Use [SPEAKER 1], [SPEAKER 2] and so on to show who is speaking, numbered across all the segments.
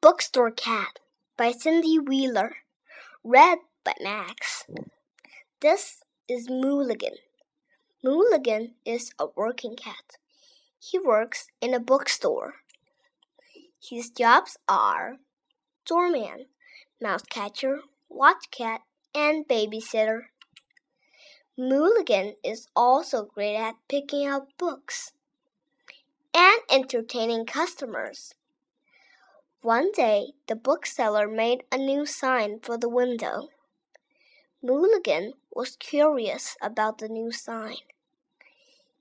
[SPEAKER 1] Bookstore Cat by Cindy Wheeler. Read by Max. This is Mulligan. Mulligan is a working cat. He works in a bookstore. His jobs are doorman, mouse catcher, watch cat, and babysitter. Mulligan is also great at picking out books and entertaining customers. One day, the bookseller made a new sign for the window. Mulligan was curious about the new sign.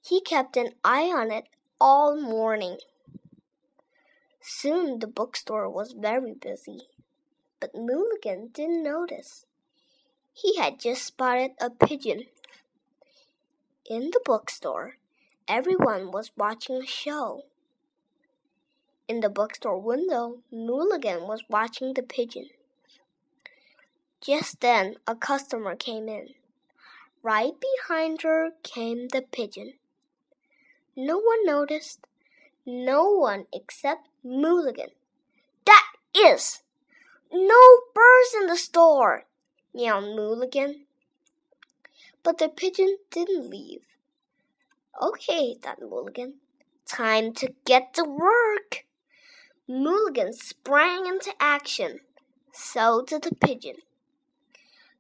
[SPEAKER 1] He kept an eye on it all morning. Soon the bookstore was very busy, but Mulligan didn't notice. He had just spotted a pigeon. In the bookstore, everyone was watching a show. In the bookstore window, Mulligan was watching the pigeon. Just then, a customer came in. Right behind her came the pigeon. No one noticed. No one except Mulligan. That is! No birds in the store! yelled Mulligan. But the pigeon didn't leave. Okay, thought Mulligan. Time to get to work. Mulligan sprang into action. So did the pigeon.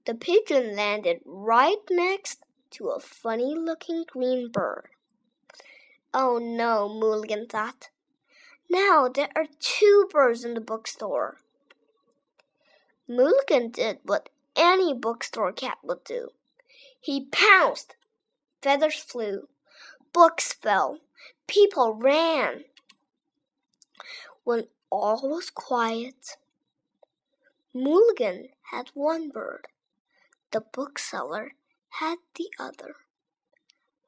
[SPEAKER 1] The pigeon landed right next to a funny looking green bird. Oh no, Mulligan thought. Now there are two birds in the bookstore. Mulligan did what any bookstore cat would do. He pounced. Feathers flew. Books fell. People ran. When all was quiet, Mulligan had one bird. The bookseller had the other.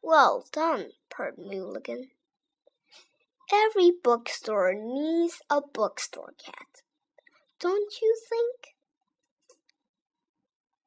[SPEAKER 1] Well done, purred Mulligan. Every bookstore needs a bookstore cat. Don't you think?